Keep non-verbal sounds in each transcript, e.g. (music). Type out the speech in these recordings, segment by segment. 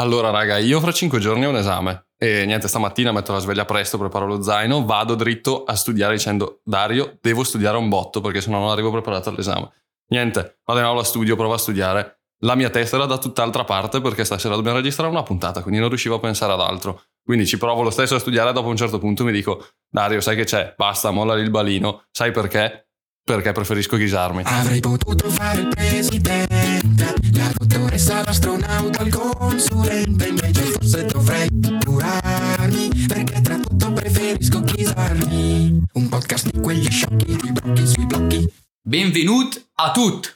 Allora, raga, io fra cinque giorni ho un esame. E niente, stamattina metto la sveglia presto, preparo lo zaino, vado dritto a studiare dicendo Dario, devo studiare un botto perché sennò non arrivo preparato all'esame. Niente, vado in aula studio, provo a studiare. La mia testa era da tutt'altra parte perché stasera dobbiamo registrare una puntata, quindi non riuscivo a pensare ad altro. Quindi ci provo lo stesso a studiare, dopo un certo punto mi dico Dario, sai che c'è? Basta, molla lì il balino. Sai perché? Perché preferisco ghisarmi. Avrei potuto fare il presidente, la dottoressa, l'astronauta, il consulente, invece forse dovrei curarmi, perché tra tutto preferisco ghisarmi. Un podcast di quegli sciocchi, di blocchi sui blocchi. Benvenuti a tutti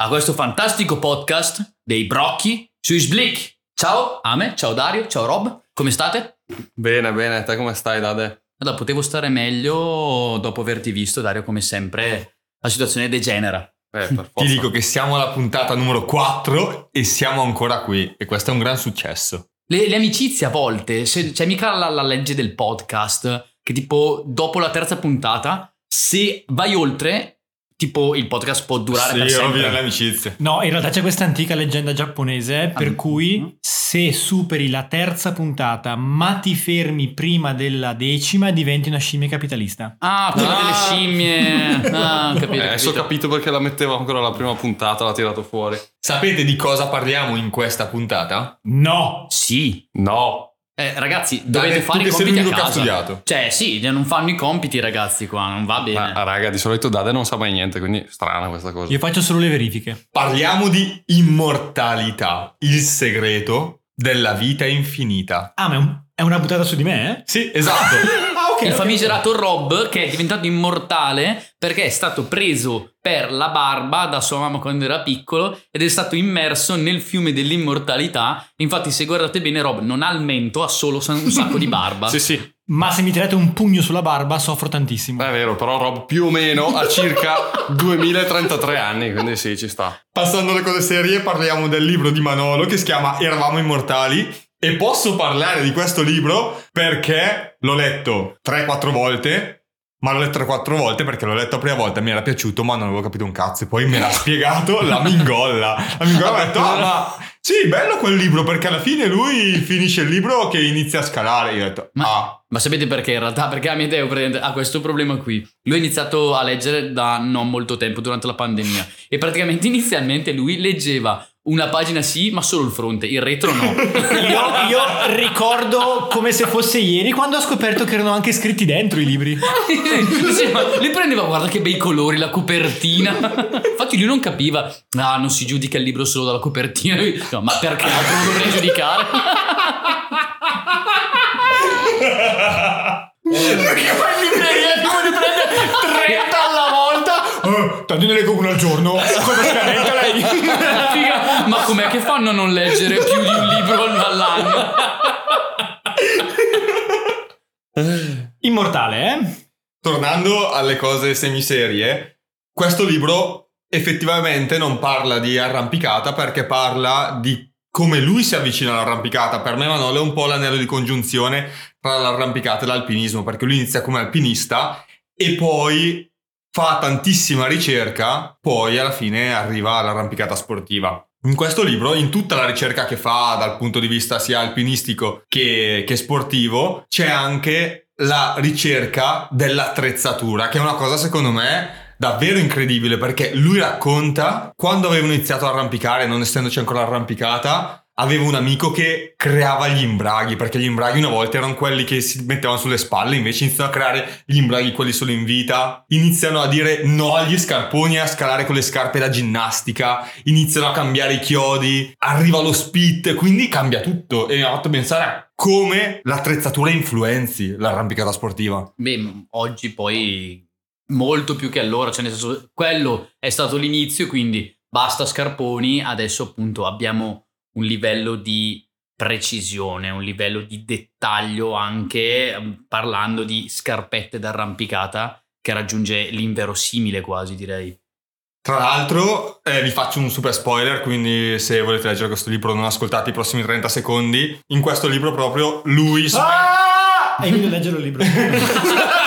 a questo fantastico podcast dei brocchi sui sblick. Ciao Ame, ciao Dario, ciao Rob, come state? Bene, bene, te come stai, Dade? Allora, potevo stare meglio dopo averti visto, Dario, come sempre la situazione degenera. Eh. (laughs) Ti dico che siamo alla puntata numero 4 e siamo ancora qui e questo è un gran successo. Le, le amicizie a volte, se- c'è mica la, la legge del podcast che tipo dopo la terza puntata, se vai oltre, tipo il podcast può durare per sì, sempre. rovina le amicizie. No, in realtà c'è questa antica leggenda giapponese per Ah, cui se superi la terza puntata ma ti fermi prima della decima diventi una scimmia capitalista. Ah, quella Ah. delle scimmie. Ah, capito, Eh, adesso ho capito perché la mettevo ancora la prima puntata, l'ha tirato fuori. Sapete di cosa parliamo in questa puntata? No! Sì. No, Eh, ragazzi, dovete fare i compiti a casa. studiato. Cioè, sì, non fanno i compiti ragazzi qua, non va bene. Ma, raga, di solito Dade non sa mai niente, quindi strana questa cosa. Io faccio solo le verifiche. Parliamo di immortalità, il segreto della vita infinita. Ah, ma è, un- è una buttata su di me, eh? Sì, esatto. (laughs) Il famigerato Rob che è diventato immortale perché è stato preso per la barba da sua mamma quando era piccolo ed è stato immerso nel fiume dell'immortalità. Infatti, se guardate bene, Rob non ha il mento, ha solo un sacco di (laughs) barba. Sì, sì, Ma se mi tirate un pugno sulla barba soffro tantissimo. è vero, però Rob più o meno ha circa (laughs) 2033 anni, quindi sì, ci sta. Passando alle cose serie, parliamo del libro di Manolo che si chiama Eravamo immortali. E posso parlare di questo libro perché l'ho letto 3-4 volte. Ma l'ho letto 3-4 volte perché l'ho letto la prima volta, mi era piaciuto, ma non avevo capito un cazzo. E poi me l'ha (laughs) spiegato la mingolla. La mingolla mi ha detto: Ah, ma sì, bello quel libro perché alla fine lui finisce il libro che inizia a scalare. Io ho detto: Ma- Ah, Ma sapete perché in realtà? Perché Amedeo ha questo problema qui. Lui ha iniziato a leggere da non molto tempo, durante la pandemia. E praticamente (laughs) inizialmente lui leggeva una pagina sì, ma solo il fronte, il retro no. (laughs) Io, io ricordo come se fosse ieri quando ho scoperto che erano anche scritti dentro i libri. (laughs) Sì, ma lui prendeva, guarda che bei colori, la copertina. Infatti lui non capiva, ah, non si giudica il libro solo dalla copertina. No, ma perché altro lo dovrei giudicare? (laughs) Perché poi in libreria tipo ne prende 30 alla volta. Eh, tanto ne leggo uno al giorno. (laughs) Cosa lei? (laughs) Figa, ma com'è che fanno a non leggere più di un libro all'anno? (laughs) Immortale, eh? Tornando alle cose semiserie, questo libro effettivamente non parla di arrampicata perché parla di come lui si avvicina all'arrampicata. Per me Manolo è un po' l'anello di congiunzione tra l'arrampicata e l'alpinismo perché lui inizia come alpinista e poi fa tantissima ricerca, poi alla fine arriva all'arrampicata sportiva. In questo libro, in tutta la ricerca che fa dal punto di vista sia alpinistico che, che sportivo, c'è anche la ricerca dell'attrezzatura, che è una cosa secondo me davvero incredibile perché lui racconta quando avevano iniziato a arrampicare, non essendoci ancora l'arrampicata, avevo un amico che creava gli imbraghi, perché gli imbraghi una volta erano quelli che si mettevano sulle spalle, invece iniziano a creare gli imbraghi quelli solo in vita, iniziano a dire no agli scarponi a scalare con le scarpe da ginnastica, iniziano a cambiare i chiodi, arriva lo spit, quindi cambia tutto. E mi ha fatto pensare a come l'attrezzatura influenzi l'arrampicata sportiva. Beh, oggi poi molto più che allora, cioè nel senso, quello è stato l'inizio, quindi basta scarponi, adesso appunto abbiamo un livello di precisione, un livello di dettaglio anche ehm, parlando di scarpette d'arrampicata che raggiunge l'inverosimile quasi direi. Tra l'altro, eh, vi faccio un super spoiler, quindi se volete leggere questo libro non ascoltate i prossimi 30 secondi. In questo libro proprio lui... Ah! E quindi leggere il libro. (laughs)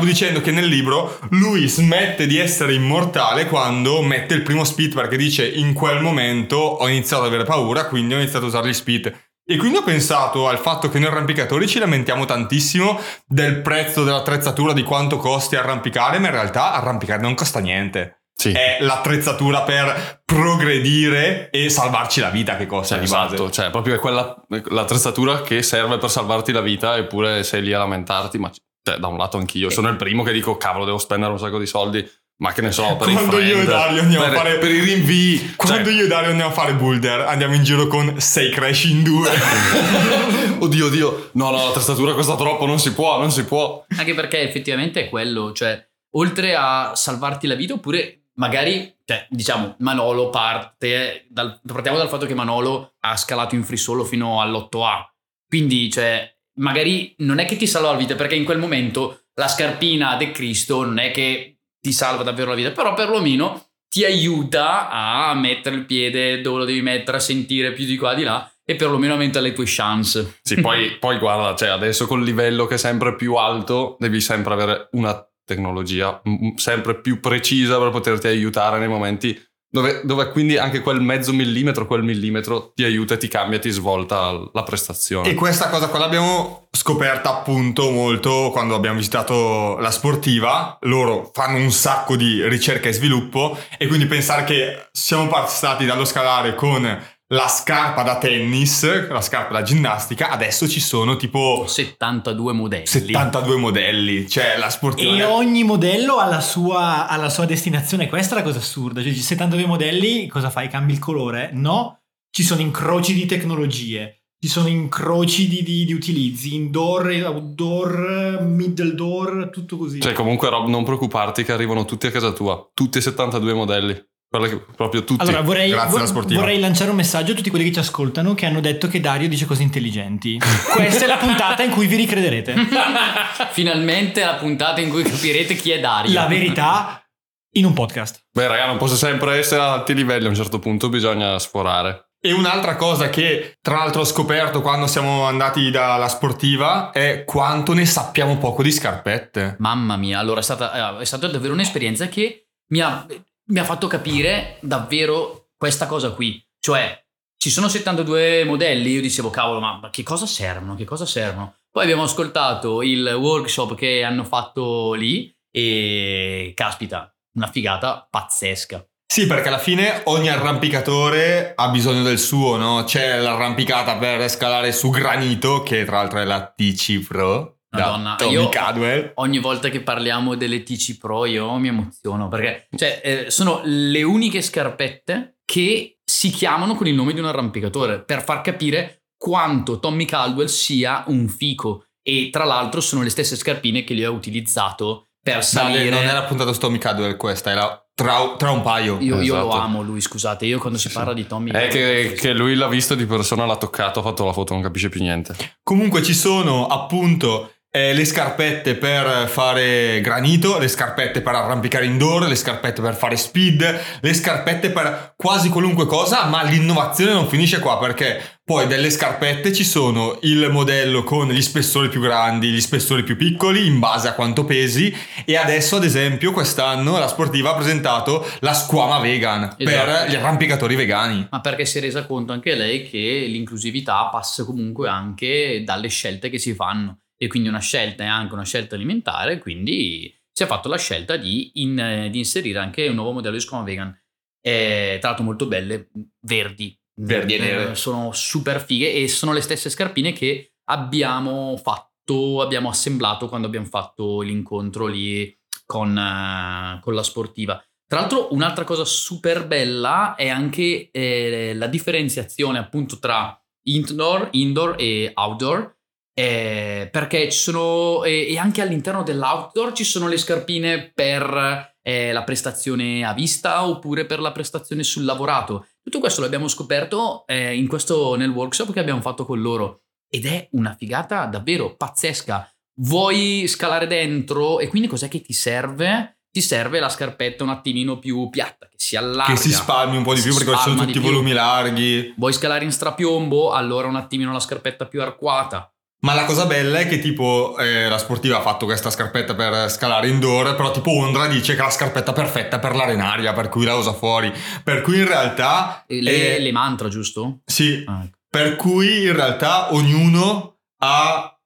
stavo dicendo che nel libro lui smette di essere immortale quando mette il primo speed perché dice in quel momento ho iniziato ad avere paura, quindi ho iniziato a usare gli speed. E quindi ho pensato al fatto che noi arrampicatori ci lamentiamo tantissimo del prezzo dell'attrezzatura, di quanto costi arrampicare, ma in realtà arrampicare non costa niente. Sì. È l'attrezzatura per progredire e salvarci la vita che costa Cioè, di base. esatto, cioè proprio è quella l'attrezzatura che serve per salvarti la vita eppure sei lì a lamentarti, ma cioè, da un lato anch'io sono il primo che dico cavolo devo spendere un sacco di soldi, ma che ne so, per Quando i io e friend, Dario andiamo a per, fare- per i rinvii, Quando Cioè, io e Dario andiamo a fare boulder, andiamo in giro con 6 crash in due. (laughs) oddio oddio, no no l'attrezzatura costa troppo, non si può, non si può. Anche perché effettivamente è quello, cioè, oltre a salvarti la vita, oppure magari, cioè, diciamo, Manolo parte, dal, partiamo dal fatto che Manolo ha scalato in free solo fino all'8A. Quindi, cioè, magari non è che ti salva la vita, perché in quel momento la scarpina De Cristo non è che ti salva davvero la vita, però perlomeno ti aiuta a mettere il piede dove lo devi mettere, a sentire più di qua di là e perlomeno aumenta le tue chance. Sì, poi, (laughs) poi guarda, cioè adesso col livello che è sempre più alto devi sempre avere una tecnologia sempre più precisa per poterti aiutare nei momenti dove, dove quindi anche quel mezzo millimetro, quel millimetro ti aiuta ti cambia, ti svolta la prestazione. E questa cosa qua l'abbiamo scoperta appunto molto quando abbiamo visitato la sportiva. Loro fanno un sacco di ricerca e sviluppo e quindi pensare che siamo passati dallo scalare con la scarpa da tennis, la scarpa da ginnastica, adesso ci sono tipo 72 modelli. 72 modelli, cioè la sportiva... E ogni modello ha la, sua, ha la sua destinazione. Questa è la cosa assurda. Cioè, ci 72 modelli, cosa fai? Cambi il colore? No, ci sono incroci di tecnologie. Ci sono incroci di, di- di utilizzi, indoor, outdoor, middle door, tutto così. Cioè comunque Rob non preoccuparti che arrivano tutti a casa tua, tutti e 72 modelli, Quelli che- proprio tutti. Allora, vorrei, Grazie alla vor- sportiva. vorrei lanciare un messaggio a tutti quelli che ci ascoltano che hanno detto che Dario dice cose intelligenti. (laughs) Questa è la puntata in cui vi ricrederete. (laughs) Finalmente la puntata in cui capirete chi è Dario. La verità in un podcast. Beh raga, non posso sempre essere a alti livelli, a un certo punto bisogna sforare. E un'altra cosa che tra l'altro ho scoperto quando siamo andati dalla sportiva è quanto ne sappiamo poco di scarpette. Mamma mia, allora è stata, eh, è stata davvero un'esperienza che mi ha, mi ha fatto capire davvero questa cosa qui. Cioè, ci sono 72 modelli, io dicevo, cavolo, ma che cosa servono? Che cosa servono? Poi abbiamo ascoltato il workshop che hanno fatto lì e, caspita, una figata pazzesca. Sì, perché alla fine ogni arrampicatore ha bisogno del suo, no? C'è l'arrampicata per scalare su granito, che tra l'altro è la TC Pro. Madonna, da Tommy io- Cadwell. Ogni volta che parliamo delle TC Pro io mi emoziono perché cioè, eh, sono le uniche scarpette che si chiamano con il nome di un arrampicatore per far capire quanto Tommy Caldwell sia un fico e tra l'altro sono le stesse scarpine che lui ha utilizzato per Dale, salire. non era puntata su Tommy Cadwell questa, era tra, tra un paio. io, io lo Esatto. amo lui, scusate, io quando si parla di Tommy È che, che lui l'ha visto di persona, l'ha toccato, ha fatto la foto, non capisce più niente. Comunque ci sono appunto eh, le scarpette per fare granito, le scarpette per arrampicare indoor, le scarpette per fare speed, le scarpette per quasi qualunque cosa, ma l'innovazione non finisce qua perché poi delle scarpette ci sono il modello con gli spessori più grandi, gli spessori più piccoli in base a quanto pesi e adesso ad esempio quest'anno la sportiva ha presentato la squama vegan per Esatto. gli arrampicatori vegani. ma perché si è resa conto anche lei che l'inclusività passa comunque anche dalle scelte che si fanno e quindi una scelta è anche una scelta alimentare, quindi si è fatto la scelta di, in- di inserire anche un nuovo modello di squama vegan. Eh, tra l'altro molto belle, verdi. Verdi e Eh, nere. Sono super fighe e sono le stesse scarpine che abbiamo fatto, abbiamo assemblato quando abbiamo fatto l'incontro lì con, eh, con la sportiva. Tra l'altro, un'altra cosa super bella è anche eh, la differenziazione appunto tra indoor, indoor e outdoor. Eh, perché ci sono, e e anche all'interno dell'outdoor ci sono le scarpine per eh, la prestazione a vista oppure per la prestazione sul lavorato. Tutto questo l'abbiamo scoperto eh, in questo, nel workshop che abbiamo fatto con loro ed è una figata davvero pazzesca. Vuoi scalare dentro e quindi cos'è che ti serve? Ti serve la scarpetta un attimino più piatta, che si allarga. Che si spalmi un po' di più perché ci sono tutti i volumi larghi. Vuoi scalare in strapiombo? Allora un attimino la scarpetta più arcuata. Ma la cosa bella è che tipo eh, la sportiva ha fatto questa scarpetta per scalare indoor, però tipo Ondra dice che è la scarpetta perfetta per l'arenaria, per cui la usa fuori. Per cui in realtà... Le, eh, le mantra, giusto? Sì, Ah, ecco. per cui in realtà ognuno ha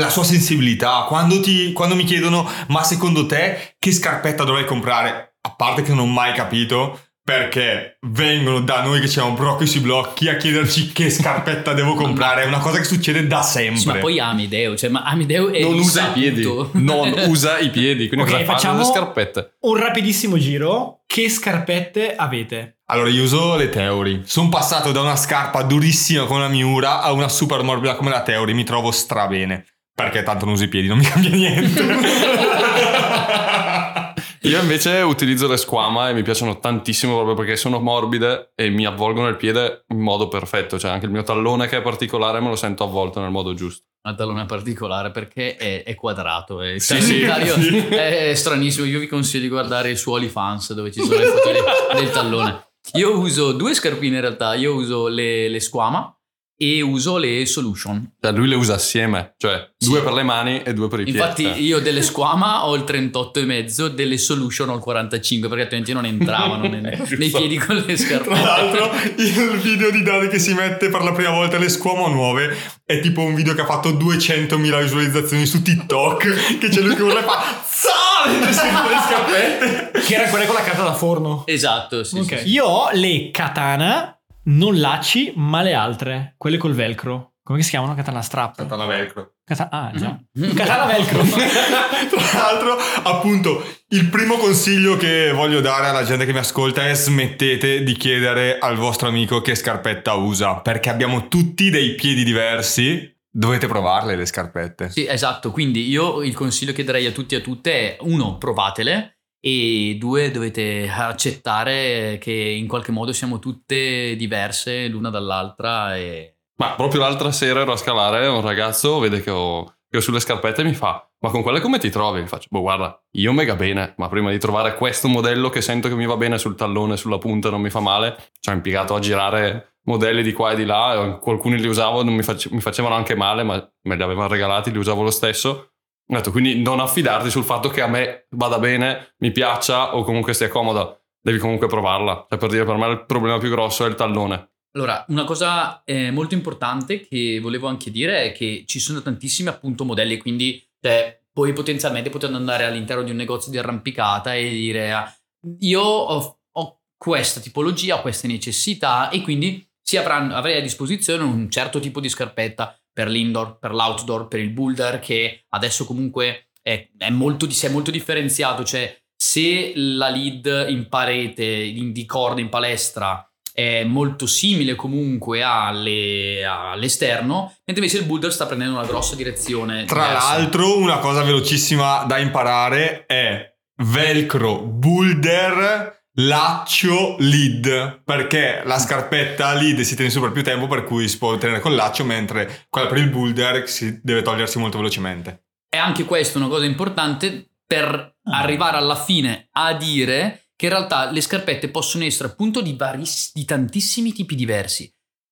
la sua sensibilità. Quando, ti- quando mi chiedono, ma secondo te che scarpetta dovrei comprare? A parte che non ho mai capito, perché vengono da noi che siamo brocchi sui blocchi a chiederci che scarpetta devo comprare. È una cosa che succede da sempre. Sì, ma poi Amideo, cioè ma Amideo è non il usa i piedi. Non (laughs) usa i piedi. Quindi Ok, cosa fa? facciamo- Le scarpette. Un rapidissimo giro. Che scarpette avete? Allora, io uso le Theory. Sono passato da una scarpa durissima come la Miura a una super morbida come la Theory. Mi trovo strabene. Perché tanto non uso i piedi, non mi cambia niente. (laughs) Io invece utilizzo le squama e mi piacciono tantissimo proprio perché sono morbide e mi avvolgono il piede in modo perfetto. Cioè anche il mio tallone che è particolare me lo sento avvolto nel modo giusto. Una tallone particolare perché è, è quadrato. È, Sì, sì, sì. è stranissimo. Io vi consiglio di guardare su OnlyFans dove ci sono le foto del- del tallone. Io uso due scarpine in realtà. Io uso le, le Squama e uso le Solution. Cioè lui le usa assieme, cioè Sì. due per le mani e due per i Infatti piedi. io delle (laughs) Squama ho il 38,5, delle Solution ho il 45 perché altrimenti non entravano (laughs) nei, nei piedi con le Tra scarpette. l'altro, il video di Dani che si mette per la prima volta le squamo nuove è tipo un video che ha fatto 200.000 visualizzazioni su TikTok. Che c'è lui che urla e fa. (laughs) Che era quella con la carta da forno. Esatto, sì, Ok. sì, sì. Io ho le katana, non lacci, ma le altre, quelle col velcro. Come si chiamano? Katana strap. Katana velcro. Kata- ah, già. Mm. (laughs) Katana velcro. (laughs) Tra l'altro, appunto, il primo consiglio che voglio dare alla gente che mi ascolta è smettete di chiedere al vostro amico che scarpetta usa, perché abbiamo tutti dei piedi diversi. Dovete provarle le scarpette. Sì, esatto. Quindi io il consiglio che darei a tutti e a tutte è uno, provatele e due, dovete accettare che in qualche modo siamo tutte diverse l'una dall'altra e Ma proprio l'altra sera ero a scalare, un ragazzo vede che ho, che ho sulle scarpette e mi fa ma con quelle come ti trovi? Gli faccio, boh guarda, io mega bene, ma prima di trovare questo modello che sento che mi va bene sul tallone, sulla punta, non mi fa male, ci ho impiegato a girare modelli di qua e di là, alcuni li usavo, mi, face- mi facevano anche male, ma me li avevano regalati, li usavo lo stesso. Detto, quindi non affidarti sul fatto che a me vada bene, mi piaccia o comunque stia comoda, devi comunque provarla. Cioè per dire, per me il problema più grosso è il tallone. Allora, una cosa eh, molto importante che volevo anche dire è che ci sono tantissimi appunto modelli, quindi cioè, poi potenzialmente potendo andare all'interno di un negozio di arrampicata e dire ah, io ho, ho questa tipologia, ho queste necessità e quindi si avranno, avrei a disposizione un certo tipo di scarpetta per l'indoor, per l'outdoor, per il boulder che adesso comunque è, è molto, si è molto differenziato, cioè se la lead in parete, in, di corda in palestra è molto simile comunque alle- all'esterno, mentre invece il boulder sta prendendo una grossa direzione. Tra diversa. l'altro, una cosa velocissima da imparare è velcro, boulder, laccio, lead. Perché la scarpetta lead si tiene su per più tempo, per cui si può tenere col laccio, mentre quella per il boulder si deve togliersi molto velocemente. è anche questo una cosa importante per Ah. arrivare alla fine a dire che in realtà le scarpette possono essere appunto di, variss- di tantissimi tipi diversi.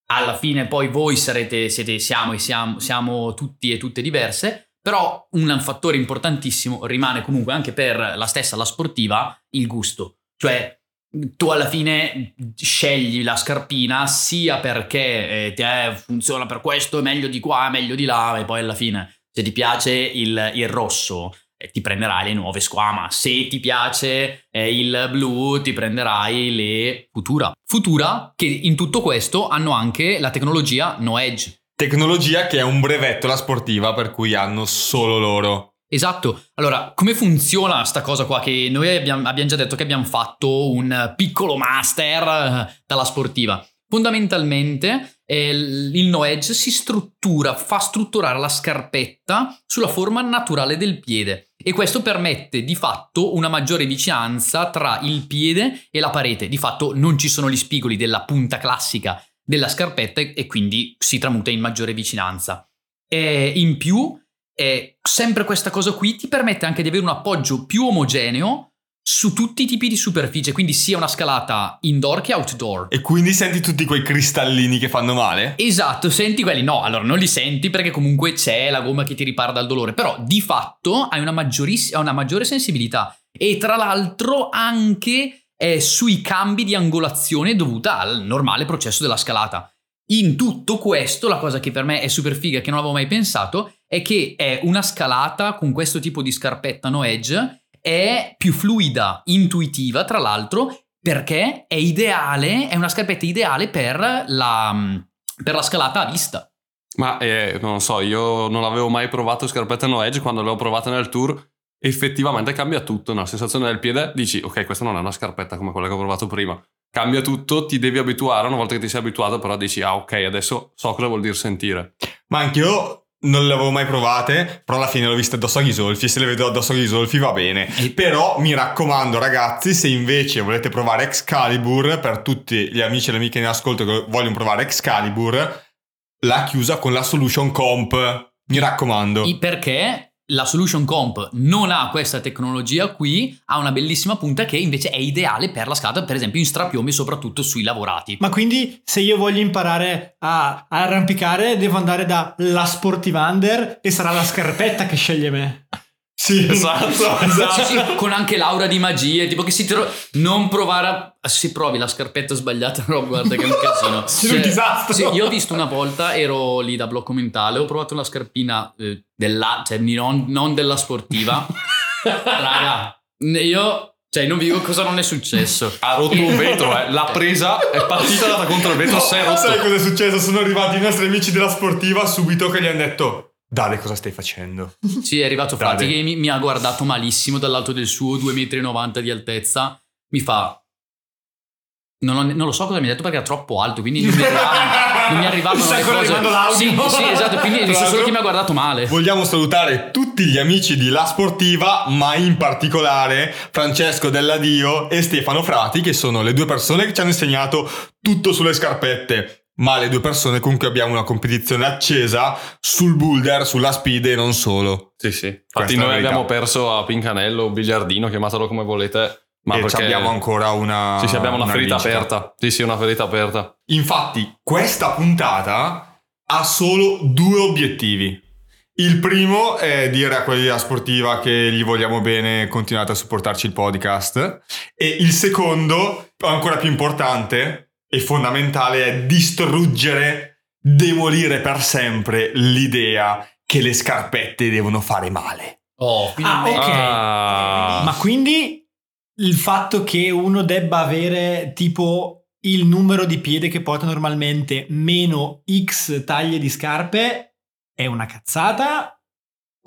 Alla fine poi voi sarete, siete, siamo, e siamo, siamo tutti e tutte diverse, però un fattore importantissimo rimane comunque anche per la stessa, la sportiva, il gusto. Cioè tu alla fine scegli la scarpina sia perché eh, ti è- funziona per questo, è meglio di qua, è meglio di là, e poi alla fine se ti piace il, il rosso eh, ti prenderai le nuove squama, se ti piace eh, il blu ti prenderai le Futura. Futura che in tutto questo hanno anche la tecnologia No Edge. Tecnologia che è un brevetto la sportiva, per cui hanno solo loro. Esatto, allora come funziona sta cosa qua che noi abbiamo, abbiamo già detto che abbiamo fatto un piccolo master eh, dalla sportiva. Fondamentalmente eh, il no edge si struttura, fa strutturare la scarpetta sulla forma naturale del piede e questo permette di fatto una maggiore vicinanza tra il piede e la parete. Di fatto non ci sono gli spigoli della punta classica della scarpetta e, quindi si tramuta in maggiore vicinanza. E in più, eh, sempre questa cosa qui ti permette anche di avere un appoggio più omogeneo su tutti i tipi di superficie, quindi sia una scalata indoor che outdoor. E quindi senti tutti quei cristallini che fanno male? Esatto, senti quelli. No, allora non li senti perché comunque c'è la gomma che ti ripara dal dolore, però di fatto hai una, maggioriss- una maggiore sensibilità e tra l'altro anche eh, sui cambi di angolazione dovuta al normale processo della scalata. In tutto questo, la cosa che per me è super figa, che non avevo mai pensato, è che è una scalata con questo tipo di scarpetta no edge, è più fluida, intuitiva, tra l'altro, perché è ideale, è una scarpetta ideale per la, per la scalata a vista. Ma eh, non so, io non avevo mai provato scarpette no edge quando le ho provate nel tour. Effettivamente cambia tutto, no? la sensazione del piede dici ok questa non è una scarpetta come quella che ho provato prima, cambia tutto, ti devi abituare, una volta che ti sei abituato però dici ah ok adesso so cosa vuol dire sentire. Ma anch'io non le avevo mai provate, però alla fine l'ho viste addosso agli Isolfi e se le vedo addosso agli Isolfi va bene. Però mi raccomando ragazzi, se invece volete provare Excalibur, per tutti gli amici e le amiche in ascolto che vogliono provare Excalibur, l'ha chiusa con la Solution Comp. Mi raccomando. I- Perché la Solution Comp non ha questa tecnologia qui, ha una bellissima punta che invece è ideale per la scalata, per esempio in strapiombi, soprattutto sui lavorati. Ma quindi se io voglio imparare a, a arrampicare devo andare da La Sportivander e sarà la scarpetta che sceglie me. Sì, esatto, (laughs) esatto. Sì, con anche l'aura di magie, tipo che si tro- non provare a... Si provi la scarpetta sbagliata, (laughs) no, guarda che è un casino. (laughs) Sì, un disastro. sì, io ho visto una volta, ero lì da blocco mentale, ho provato una scarpina eh, della, cioè non, non della sportiva. Raga, io, cioè non vi dico cosa non è successo. Ha rotto un vetro, eh. l'ha presa, è partita andata contro il vetro, si è rotto. Sai cosa è successo? Sono arrivati i nostri amici della sportiva subito che gli hanno detto Dale, cosa stai facendo? (laughs) Sì, è arrivato Frati che mi, mi ha guardato malissimo dall'alto del suo, 2,90 m di altezza. Mi fa. Non, ho- non lo so cosa mi ha detto perché era troppo alto, quindi non mi arrivavano, (laughs) non mi arrivavano Sta le cose. l'audio. Sì, sì, esatto. Quindi so solo che mi ha guardato male. Vogliamo salutare tutti gli amici di La Sportiva, ma in particolare Francesco Delladio e Stefano Frati, che sono le due persone che ci hanno insegnato tutto sulle scarpette. Ma le due persone con cui abbiamo una competizione accesa sul boulder, sulla speed e non solo. Sì, sì. Infatti noi abbiamo perso a Pincanello o Biliardino, chiamatelo come volete. Ma e perché abbiamo ancora una. Sì, sì, abbiamo una, ferita vincita. aperta. Sì, sì, una ferita aperta. Infatti, questa puntata ha solo due obiettivi. Il primo è dire a quelli della sportiva che gli vogliamo bene, continuate a supportarci il podcast. E il secondo, ancora più importante e fondamentale, è distruggere, demolire per sempre l'idea che le scarpette devono fare male. Oh, quindi Ah, ok. Ah. Ma quindi il fatto che uno debba avere tipo il numero di piede che porta normalmente meno X taglie di scarpe è una cazzata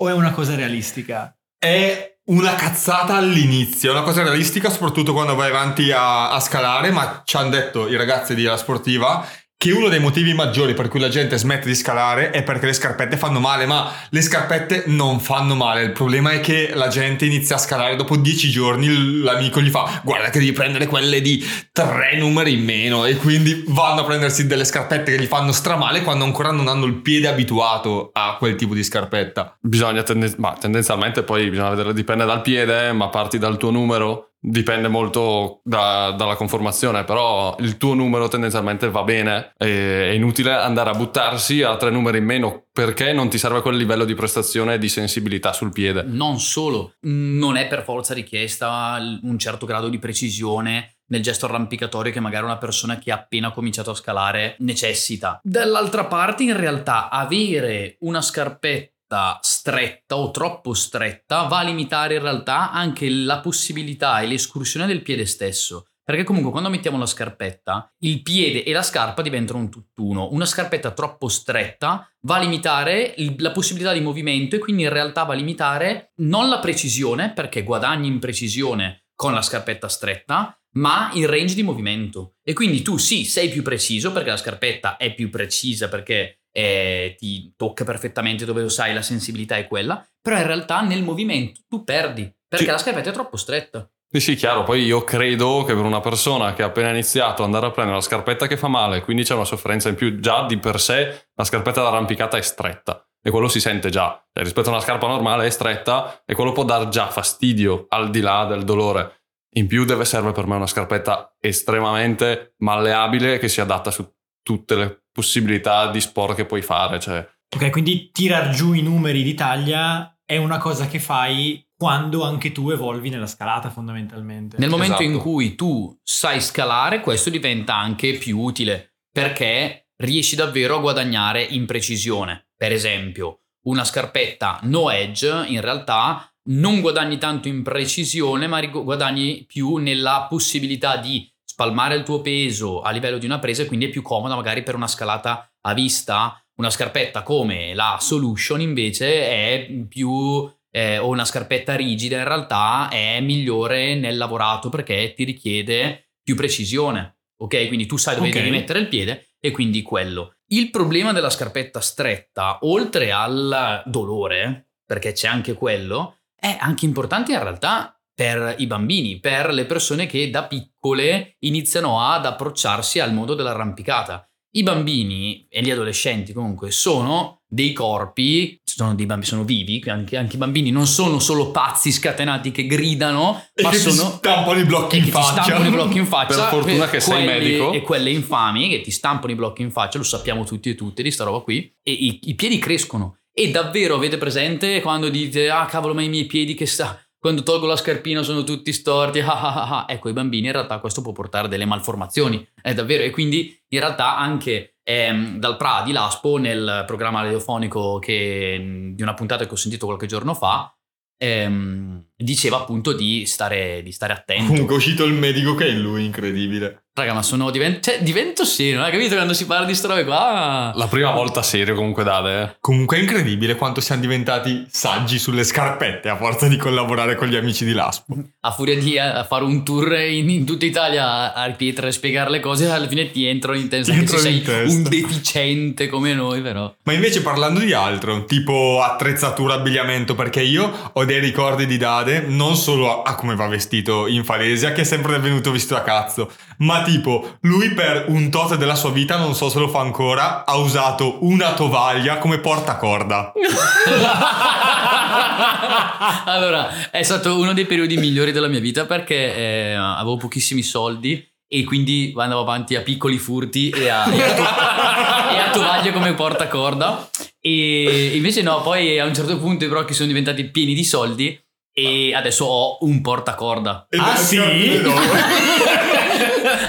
o è una cosa realistica? È una cazzata all'inizio, una cosa realistica soprattutto quando vai avanti a, a scalare, ma ci hanno detto i ragazzi di La Sportiva che uno dei motivi maggiori per cui la gente smette di scalare è perché le scarpette fanno male, ma le scarpette non fanno male, il problema è che la gente inizia a scalare dopo dieci giorni, l'amico gli fa guarda che devi prendere quelle di tre numeri in meno. E quindi vanno a prendersi delle scarpette che gli fanno stramale quando ancora non hanno il piede abituato a quel tipo di scarpetta. Bisogna tenden- ma tendenzialmente poi bisogna vedere, dipende dal piede, ma parti dal tuo numero, dipende molto da- dalla conformazione, però il tuo numero tendenzialmente va bene, è inutile andare a buttarsi a tre numeri in meno perché non ti serve quel livello di prestazione e di sensibilità sul piede. Non solo, non è per forza richiesta un certo grado di precisione nel gesto arrampicatorio che magari una persona che ha appena cominciato a scalare necessita. Dall'altra parte, in realtà, avere una scarpetta stretta o troppo stretta va a limitare in realtà anche la possibilità e l'escursione del piede stesso. Perché comunque quando mettiamo la scarpetta, il piede e la scarpa diventano un tutt'uno. Una scarpetta troppo stretta va a limitare la possibilità di movimento e quindi in realtà va a limitare non la precisione, perché guadagni in precisione con la scarpetta stretta, ma il range di movimento. E quindi tu sì, sei più preciso perché la scarpetta è più precisa perché eh, ti tocca perfettamente dove lo sai, la sensibilità è quella, però in realtà nel movimento tu perdi perché Sì. la scarpetta è troppo stretta. Sì, sì, chiaro. Poi io credo che per una persona che ha appena iniziato ad andare a prendere la scarpetta che fa male, quindi c'è una sofferenza in più, già di per sé la scarpetta d'arrampicata è stretta. E quello si sente già. Cioè, rispetto a una scarpa normale è stretta e quello può dar già fastidio al di là del dolore. In più deve serve per me una scarpetta estremamente malleabile che si adatta su tutte le possibilità di sport che puoi fare. Cioè, Ok, quindi tirar giù i numeri di taglia è una cosa che fai quando anche tu evolvi nella scalata fondamentalmente. Nel momento in Esatto. cui tu sai scalare, questo diventa anche più utile perché riesci davvero a guadagnare in precisione. Per esempio, una scarpetta no edge in realtà non guadagni tanto in precisione, ma guadagni più nella possibilità di spalmare il tuo peso a livello di una presa e quindi è più comoda magari per una scalata a vista. Una scarpetta come la Solution invece è più eh, o una scarpetta rigida in realtà è migliore nel lavorato perché ti richiede più precisione. Ok, quindi tu sai dove Ok. devi mettere il piede e quindi quello. Il problema della scarpetta stretta, oltre al dolore, perché c'è anche quello, è anche importante in realtà per i bambini, per le persone che da piccole iniziano ad approcciarsi al mondo dell'arrampicata. I bambini e gli adolescenti comunque sono dei corpi, sono, dei bambini, sono vivi, anche, anche i bambini non sono solo pazzi scatenati che gridano, E ma che ti sono... stampano i blocchi in ti faccia. stampano i blocchi in (laughs) faccia. Per fortuna che sei medico. E quelle infami che ti stampano i blocchi in faccia, lo sappiamo tutti e tutte di sta roba qui. E i, i piedi crescono. E davvero avete presente quando dite, ah cavolo, ma i miei piedi che sta... Quando tolgo la scarpina sono tutti storti. (laughs) ah, ah, ah, ah." Ecco, i bambini in realtà questo può portare delle malformazioni. È davvero. E quindi in realtà anche ehm, dal PRA di Laspo, nel programma radiofonico che, di una puntata che ho sentito qualche giorno fa, ehm, diceva appunto di stare, di stare attento. Comunque è uscito il medico che è in lui, incredibile. Raga, ma sono divent- cioè, divento serio, hai capito? Quando si parla di sta roba qua. la prima volta serio comunque Dade. eh. Comunque è incredibile quanto siamo diventati saggi sulle scarpette a forza di collaborare con gli amici di Laspo. A furia di eh, fare un tour in, in tutta Italia a ripetere e spiegare le cose, alla fine ti entrano in testa Ti che se sei testa. un deficiente come noi, però. Ma invece parlando di altro, tipo attrezzatura, abbigliamento, perché io ho dei ricordi di Dade, non solo a, a come va vestito in Falesia, che è sempre venuto vestito a cazzo, ma tipo lui per un tot della sua vita, non so se lo fa ancora, ha usato una tovaglia come portacorda. (laughs) allora, è stato uno dei periodi migliori della mia vita perché eh, avevo pochissimi soldi e quindi andavo avanti a piccoli furti e a, e a, to- e a tovaglie come portacorda. E invece no, poi a un certo punto i brocchi sono diventati pieni di soldi e adesso ho un portacorda. E Ah, le sì? no. (laughs)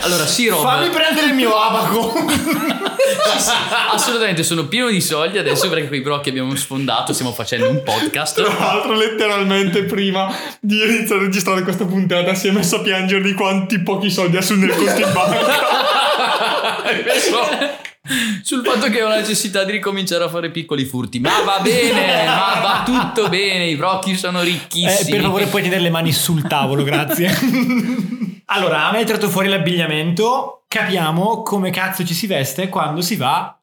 Allora, sì, Rob. Fammi prendere il mio abaco. (laughs) Assolutamente, sono pieno di soldi adesso perché con i brocchi abbiamo sfondato, stiamo facendo un podcast. Tra l'altro, letteralmente prima di iniziare a registrare questa puntata, si è messo a piangere di quanti pochi soldi ha sul nel conto in banca. (laughs) Sul fatto che ho la necessità di ricominciare a fare piccoli furti. Ma va bene, ma va tutto bene. I brocchi sono Eh, ricchissimi. per favore, puoi tenere le mani sul tavolo, grazie. (laughs) allora, hai tirato fuori l'abbigliamento. Capiamo come cazzo ci si veste quando si va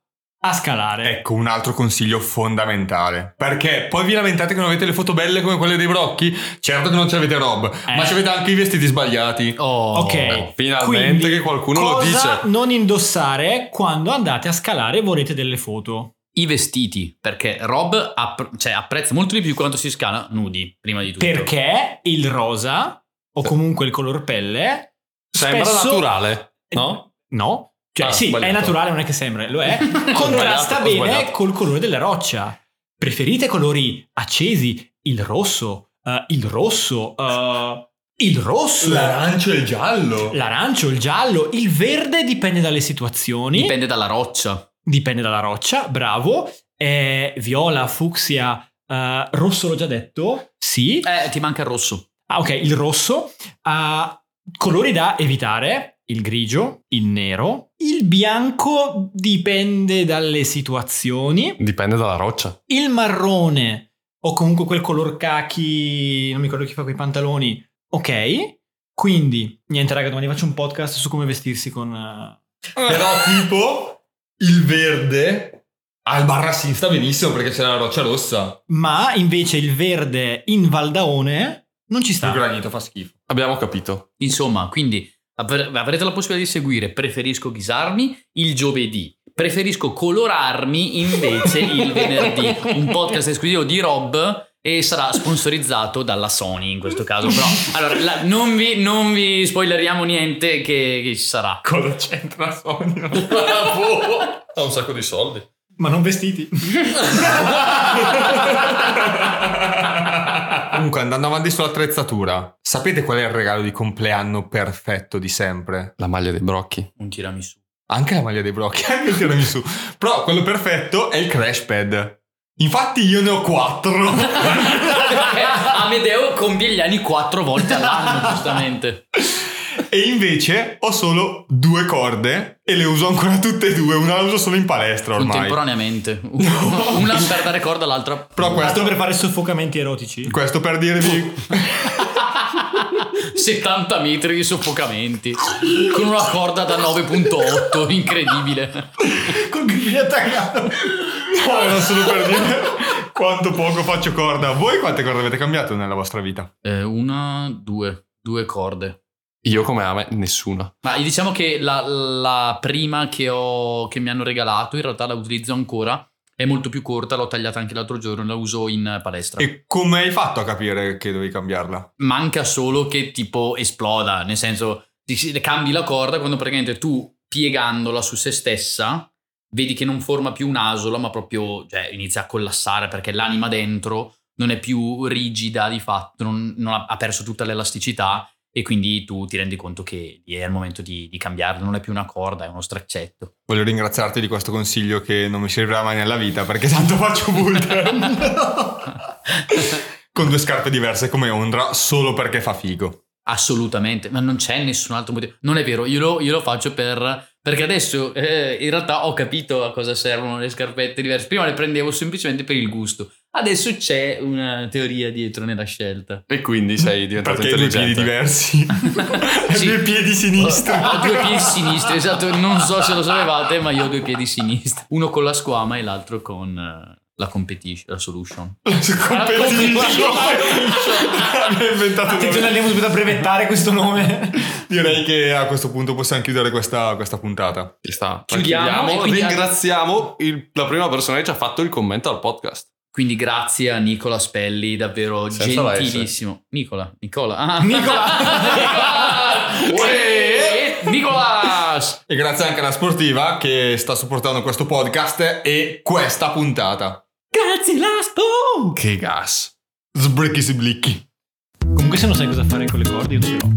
a scalare. Ecco un altro consiglio fondamentale. Perché poi vi lamentate che non avete le foto belle come quelle dei brocchi? Certo che non ce l'avete Rob, Eh. ma ci avete anche i vestiti sbagliati. Oh, Ok, finalmente quindi che qualcuno lo dice. non indossare quando andate a scalare e volete delle foto. I vestiti, perché Rob app- cioè, apprezza molto di più quando si scala nudi, prima di tutto. Perché il rosa o comunque il color pelle Sembra spesso- naturale, no? No. Cioè, Ah, sì, sbagliato. è naturale, non è che sembra, lo è. (laughs) Contrasta bene col colore della roccia. Preferite colori accesi? Il rosso, eh, il rosso, eh, il rosso, L'arancio e il giallo. l'arancio, il giallo, il verde dipende dalle situazioni. Dipende dalla roccia. Dipende dalla roccia, bravo. Eh, viola, fucsia, eh, rosso l'ho già detto. Sì. Eh, ti manca il rosso. Ah, ok, il rosso. Ah, colori da evitare. Il grigio, il nero, il bianco dipende dalle situazioni, Dipende dalla roccia. il marrone o comunque quel color cachi, non mi ricordo chi fa quei pantaloni, ok. Quindi, niente raga, domani faccio un podcast su come vestirsi con... eh, Però tipo il verde al barra si sta benissimo perché c'è la roccia rossa. Ma invece il verde in Valdaone non ci Il sta. granito fa schifo. Abbiamo capito. Insomma, quindi avrete la possibilità di seguire Preferisco ghisarmi il giovedì. Preferisco colorarmi invece il (laughs) venerdì. Un podcast esclusivo di Rob e sarà sponsorizzato dalla Sony in questo caso. Però allora, la- non, vi, non vi spoileriamo niente che, che ci sarà. Cosa c'entra Sony? (laughs) Ha un sacco di soldi. Ma non vestiti. (laughs) Comunque, andando avanti sull'attrezzatura, sapete qual è il regalo di compleanno perfetto di sempre? La maglia dei brocchi. Un tiramisù. Anche la maglia dei brocchi, (laughs) anche il tiramisù. Però quello perfetto è il crash pad. Infatti io ne ho quattro. (laughs) (laughs) Amedeo compie gli anni quattro volte all'anno, giustamente. E invece ho solo due corde e le uso ancora tutte e due. Una la uso solo in palestra ormai. Contemporaneamente. (laughs) Una per dare corda, l'altra. Però Questo per fare soffocamenti erotici. questo per dirvi (laughs) 70 metri di soffocamenti. Con una corda da 9.8, incredibile. Con grigli attaccato. No, era solo per dire quanto poco faccio corda. Voi quante corde avete cambiato nella vostra vita? Eh, una, due, due corde. Io come Ame, nessuna. Ma diciamo che la, la prima che, ho, che mi hanno regalato, in realtà la utilizzo ancora. È molto più corta, l'ho tagliata anche l'altro giorno, la uso in palestra. E come hai fatto a capire che dovevi cambiarla? Manca solo che tipo esploda, nel senso cambi la corda quando praticamente tu piegandola su se stessa vedi che non forma più un'asola ma proprio cioè, inizia a collassare perché l'anima dentro non è più rigida di fatto, non, non ha, ha perso tutta l'elasticità e quindi tu ti rendi conto che è il momento di, di cambiarla, non è più una corda, è uno straccetto. Voglio ringraziarti di questo consiglio che non mi servirà mai nella vita perché tanto faccio bull (laughs) con due scarpe diverse come Ondra solo perché fa figo. Assolutamente, ma non c'è nessun altro motivo. Non è vero, io lo, io lo faccio per... Perché adesso eh, in realtà ho capito a cosa servono le scarpette diverse. Prima le prendevo semplicemente per il gusto. Adesso c'è una teoria dietro nella scelta. E quindi sei diventato Perché hai due piedi intelligente. diversi. (laughs) Sì. due piedi sinistri. Ho due piedi sinistri, esatto. Non so se lo sapevate, ma io ho due piedi sinistri. Uno con la squama e l'altro con eh, la competition, la solution. (laughs) Su competition. Abbiamo inventato Attenzione, andiamo subito a brevettare questo nome. Direi che a questo punto possiamo chiudere questa, questa puntata. Ci sta. Chiudiamo e quindi- Ringraziamo il- la prima persona che ci ha fatto il commento al podcast. Quindi grazie a Nicola Spelli, davvero Senza la gentilissimo. Nicola, Nicola. Ah, (laughs) Nicola. Uè, Sash e grazie anche alla sportiva che sta supportando questo podcast e questa puntata. Grazie Lasto! Che gas. Sbricchi si blicchi. Comunque se non sai cosa fare con le corde io non ce l'ho.